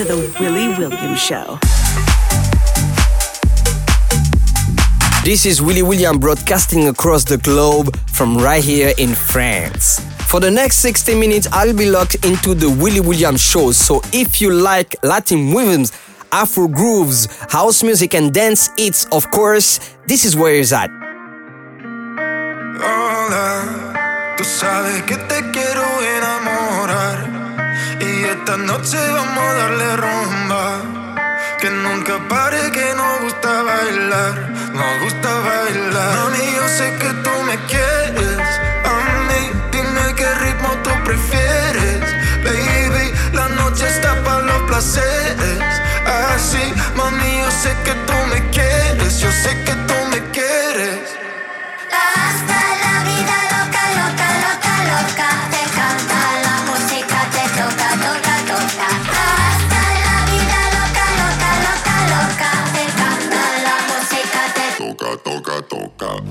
To the Willy William Show. This is Willy William broadcasting across the globe from right here in France. For the next 60 minutes, I'll be locked into the Willy William show. So if you like Latin rhythms, Afro grooves, house music, and dance hits, of course, this is where it's at. Hola, tú sabes que te quiero enamorar. Esta noche vamos a darle rumba. Que nunca pare, que nos gusta bailar. Nos gusta bailar. Mami, yo sé que tú me quieres. A mí, dime qué ritmo tú prefieres. Baby, la noche está para los placeres. Así, mami, yo sé que tú me quieres. Yo sé que toca,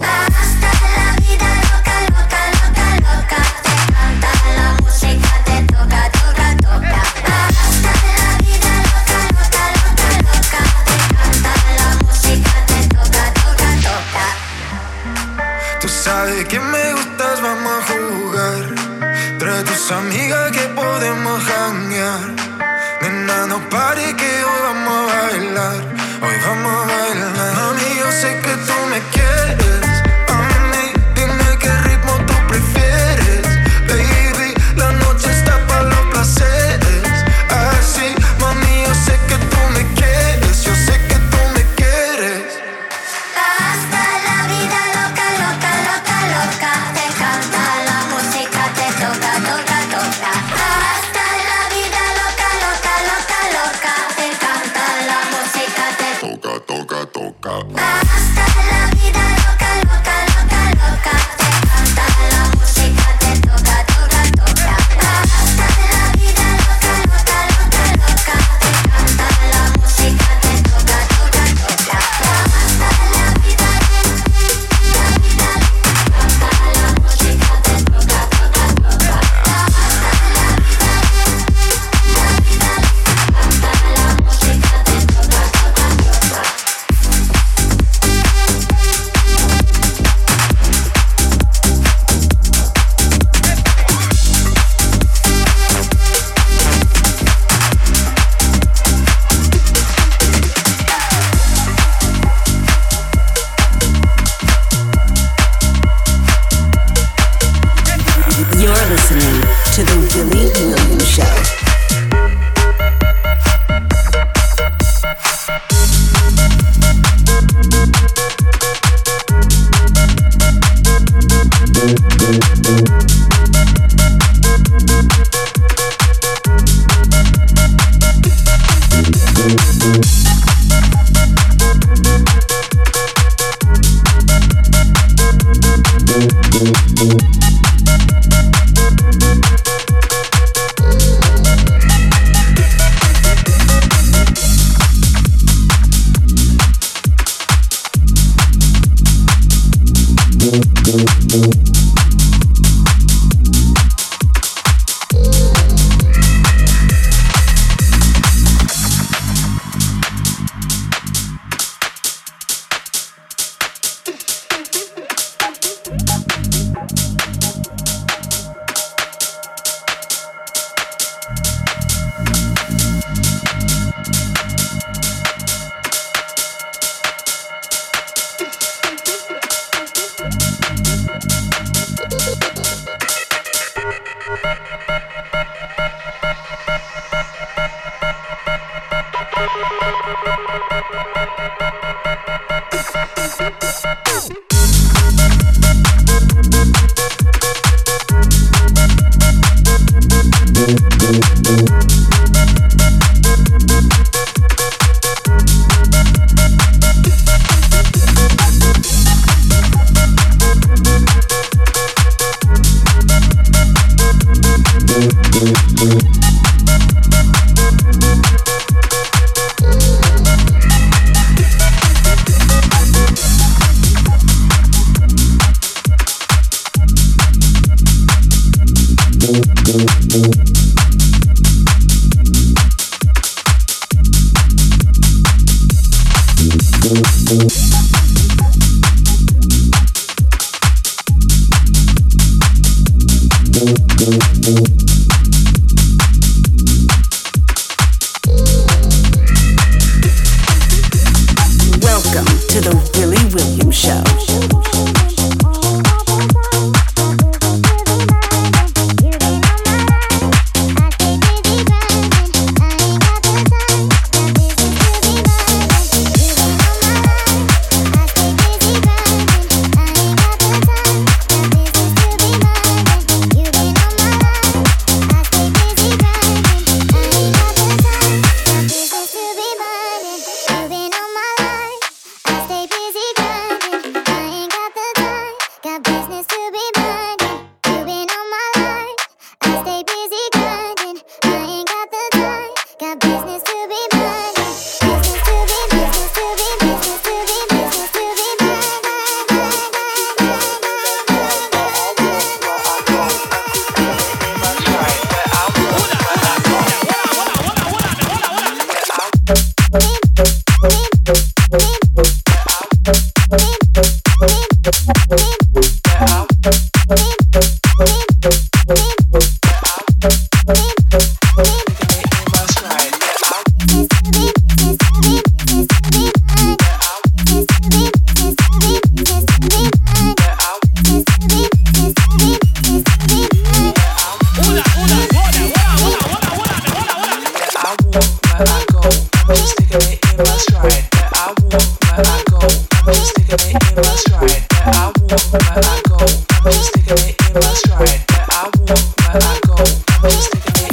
Taking it in my stride, I walk But I go. I'm sticking it.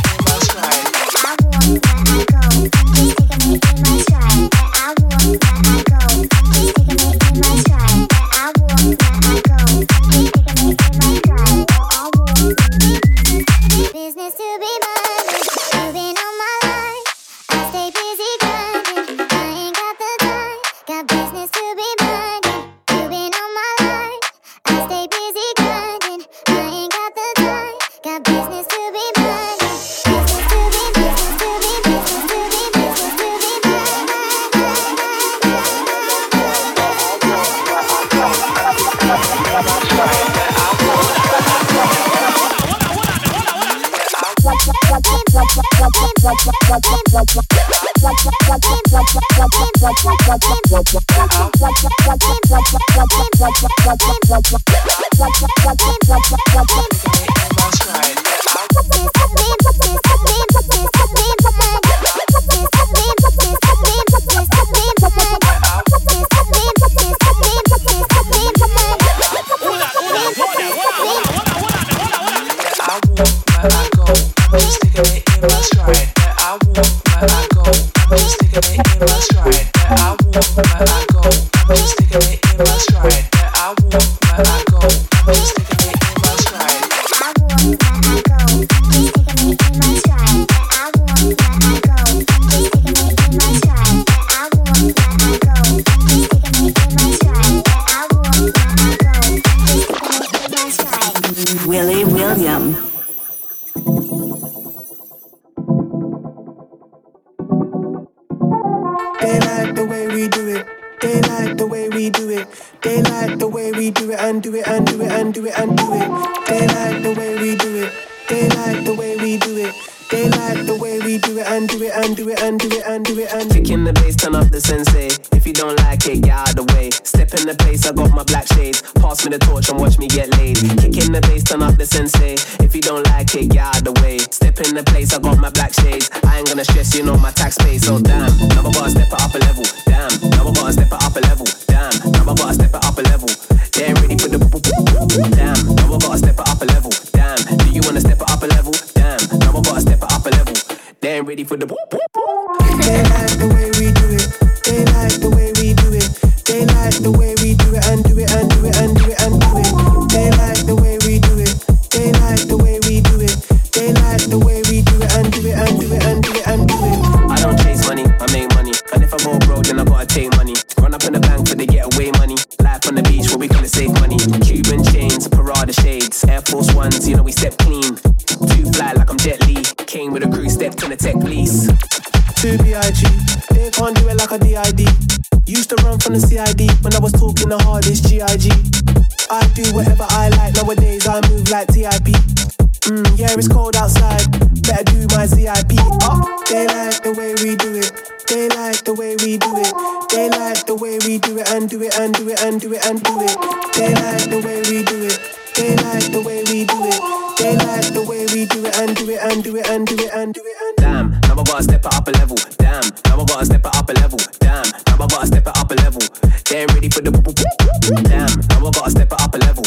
They like the way we do it. They like the way we do it. They like the way we do it and do it and do it and do it and do it. They like the way we do it. They like the way we do it. They like the way we do it and do it and do it and do it and do it and. Kicking the bass, turn up the sensei. If you don't like it, get out the way. Step in the place, I got my black shades. Pass me the torch and watch me get laid. Kick in the bass, turn up the sensei. If you don't like it, get out the way. Step in the place, I got my black shades. I ain't gonna stress, you know my tax pay. So damn, now I gotta step it up a level. Damn, now I gotta step it up a level. Damn, now I gotta step it up a level. They ain't ready for the damn. Now I gotta step it up a level. Damn, do you wanna step it up a level? Damn, now I gotta step it up a level. They ain't ready for the. They like the way we Force Ones, you know we step clean. Two fly like I'm Jet Li. Came with a crew, stepped in the tech police. Two B.I.G. They can't do it like a D.I.D. Used to run from the CID when I was talking the hardest G.I.G. I do whatever I like nowadays, I move like T.I.P. Mm, yeah, it's cold outside. Better do my ZIP. Oh, they like the way we do it. They like the way we do it. They like the way we do it and do it and do it and do it and do it. They like the way we do it. They like the way we do it. They like the way we do it and do it and do it and do it and do it and Damn, now I gotta step it up a level. Damn, now I gotta step it up a level. Damn, now I gotta step it up a level. They ain't ready for the Damn, now I gotta step it up a level.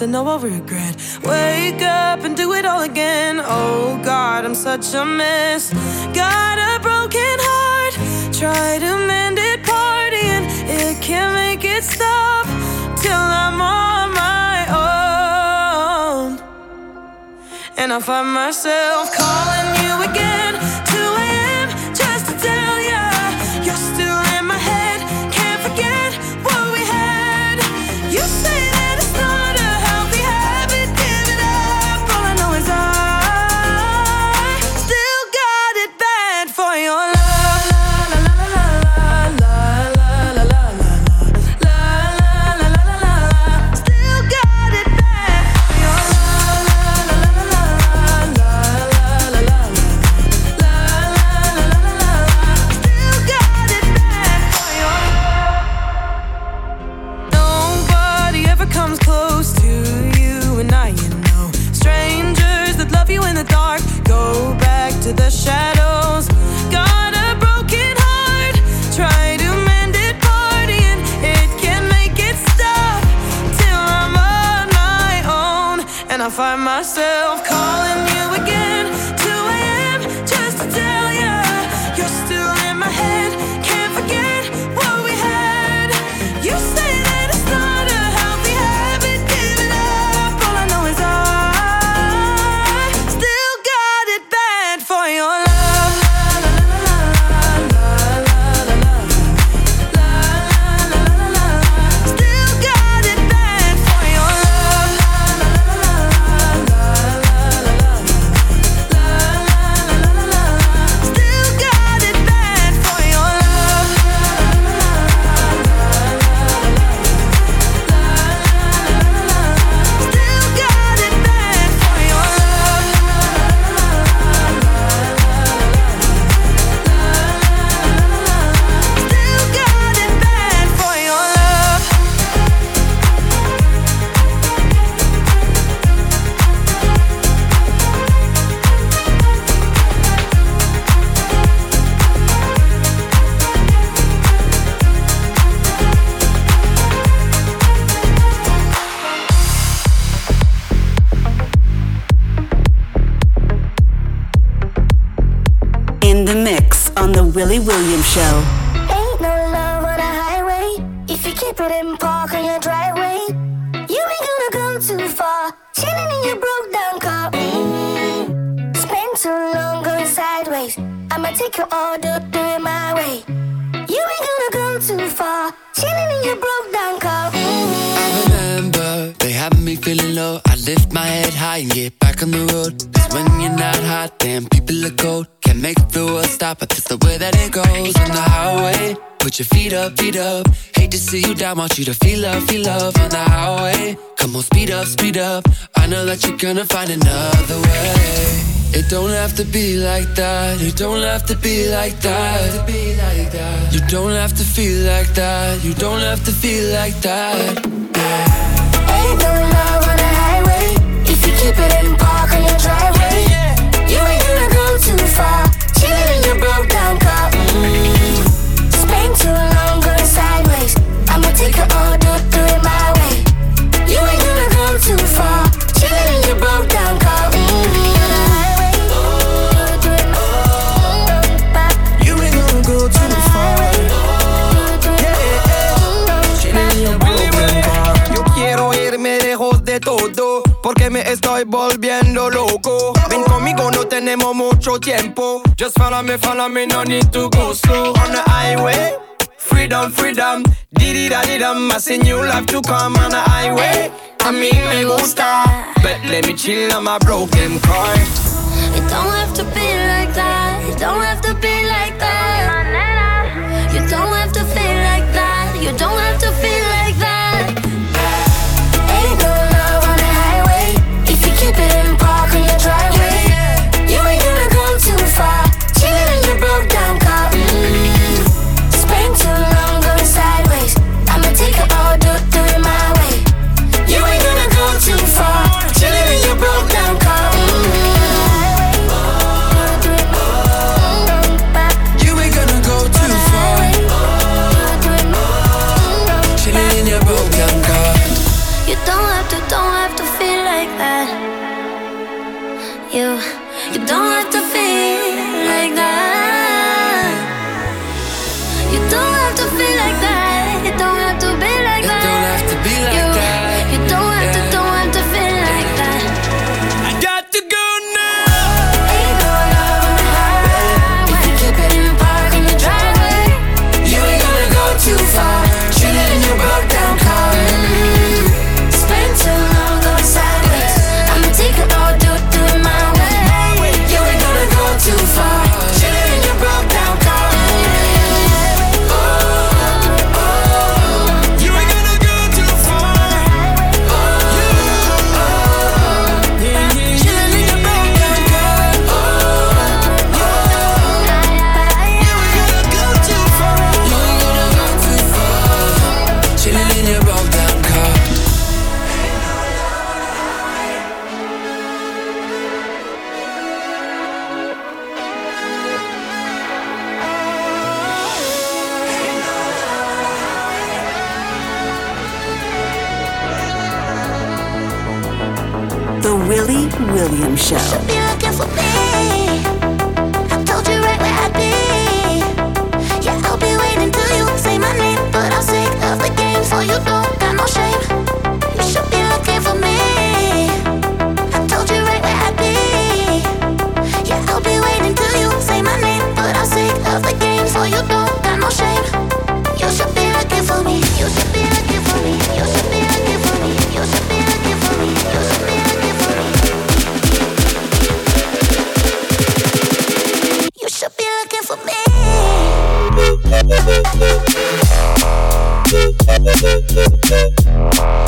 And no I'll regret. Wake up and do it all again. Oh God, I'm such a mess. I find myself calling you again. Show. Highway, put your feet up, feet up. Hate to see you down, want you to feel love, feel love on the highway. Come on, speed up, speed up. I know that you're gonna find another way. It don't have to be like that. It don't have to be like that. You don't have to feel like that. You don't have to feel like that. Yeah. Ain't no love on the highway. If you keep it in park on your driveway, you ain't gonna go too far. Chilling in your broke down car. Mm. Take it all, do, do it my way. You ain't gonna go too far. Chilling in your broke down car. You ain't gonna go too far. Yo quiero irme lejos de todo porque me estoy volviendo loco. Ven conmigo, no tenemos mucho tiempo. Just follow me, follow me, no need to go slow on the highway. Freedom, freedom, diddy da dum. I see new life to come on the highway. A mí me gusta, but let me chill on my broken car. It don't have to be like that. It don't have to be like You, you don't have to Thank you.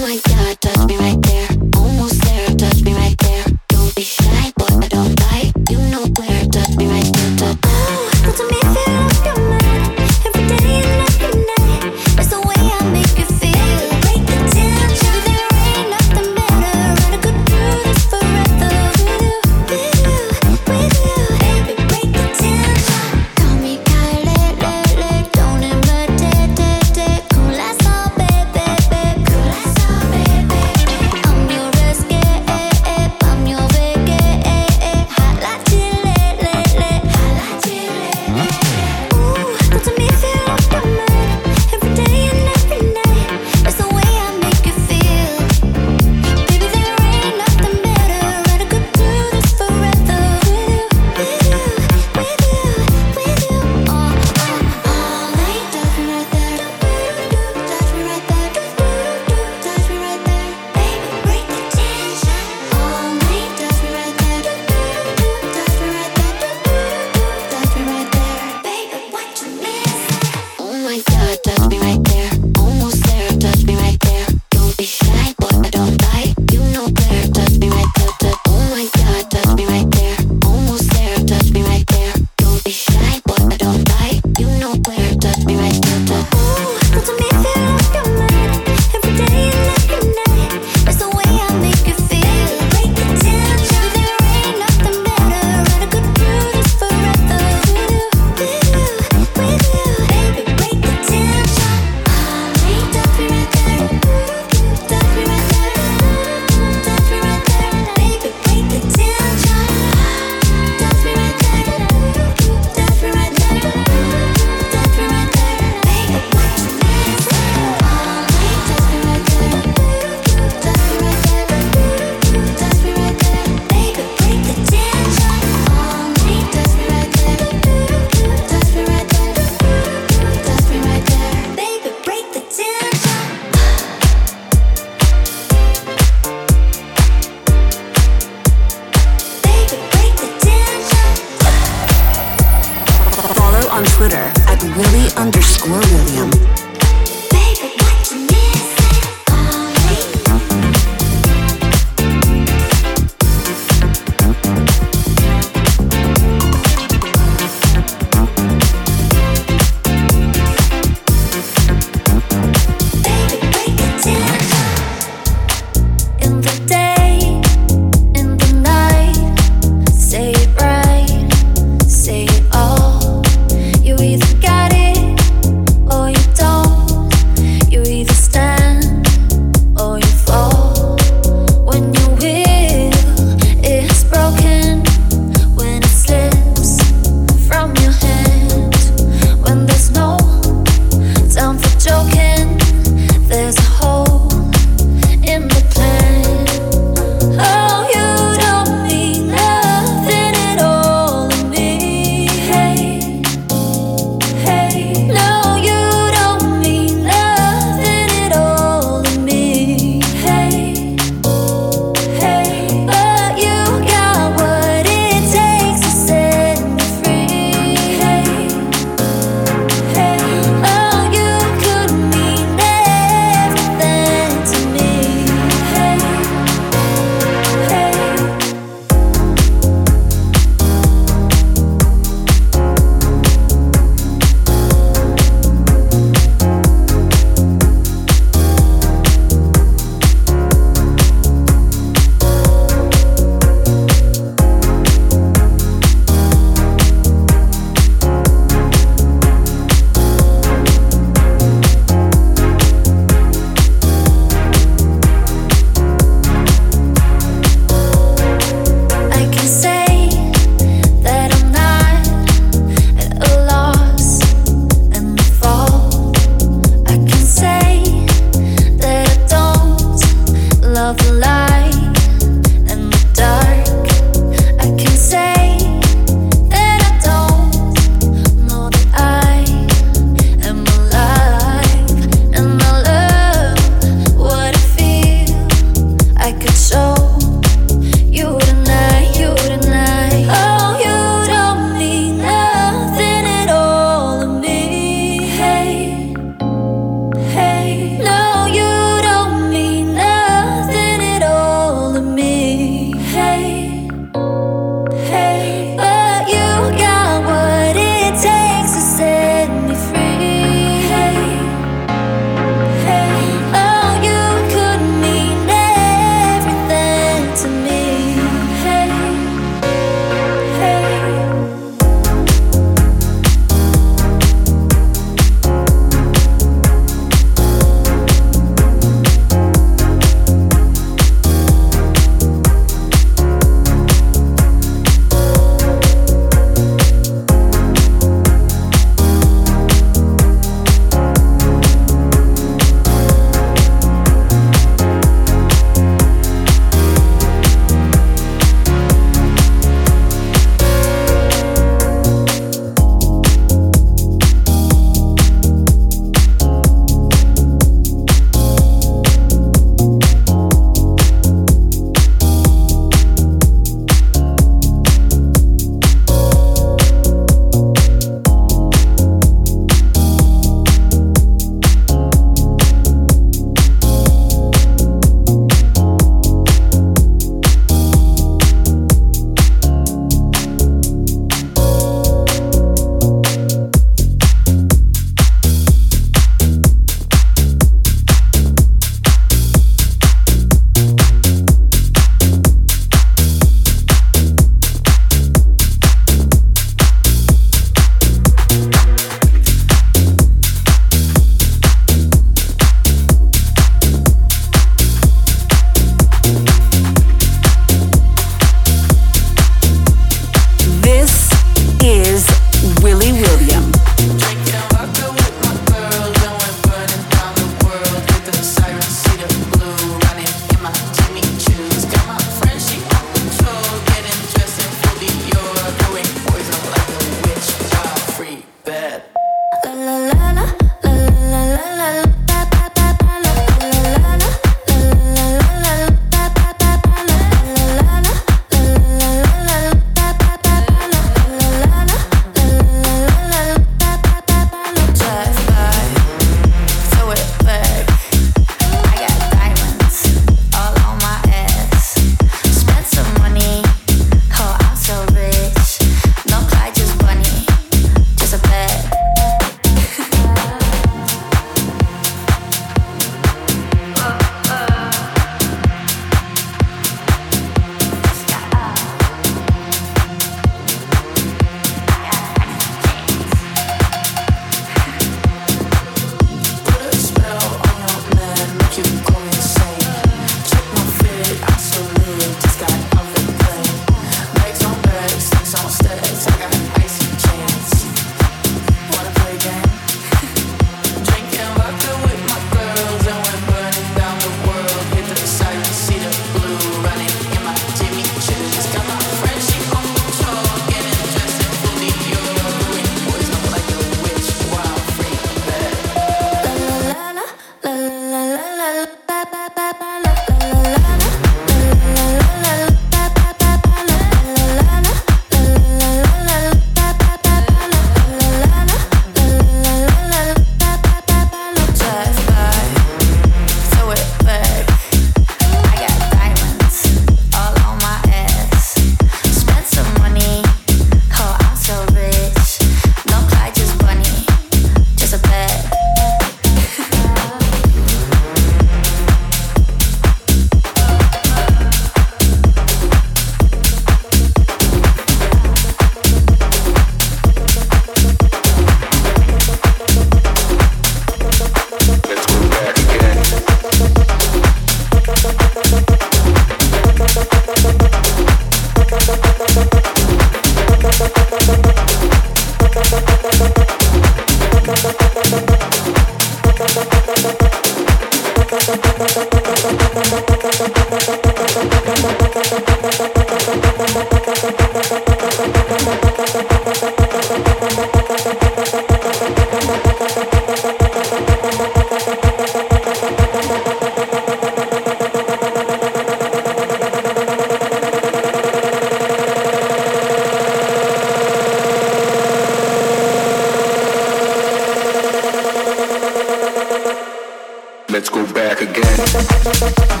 let's go back again.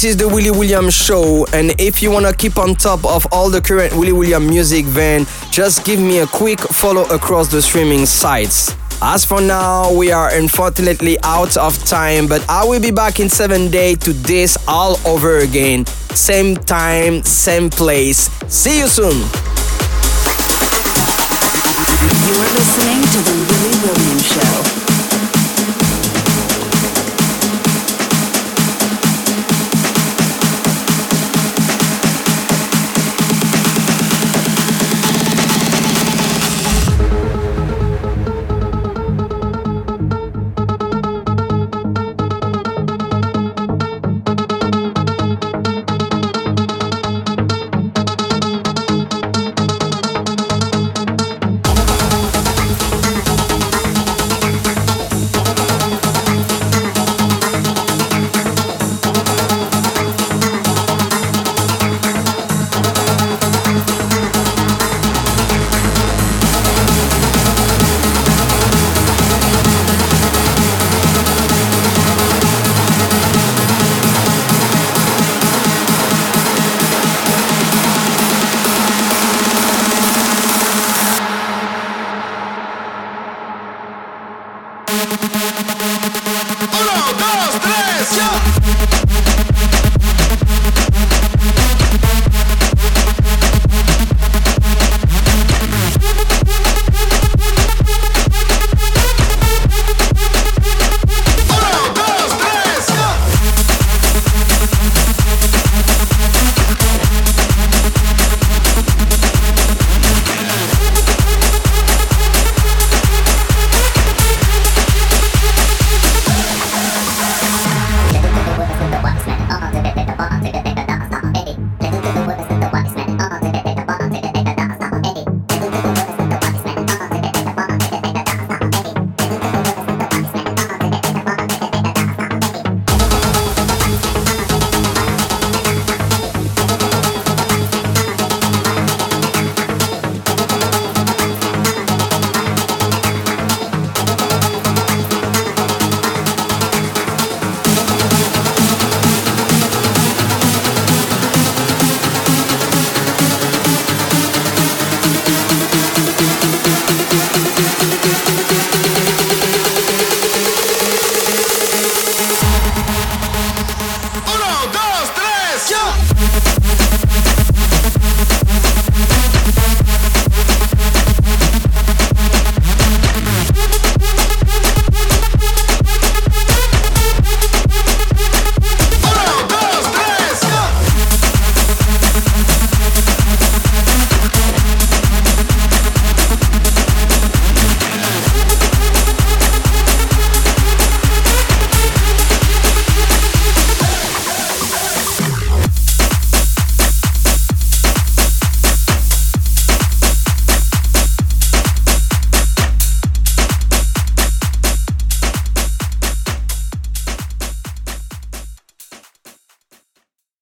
This is the Willy Williams Show, and if you want to keep on top of all the current Willy William music, then just give me a quick follow across the streaming sites. As for now, we are unfortunately out of time, but I will be back in seven days to this all over again. Same time, same place. See you soon. You are listening to The Willy William Show.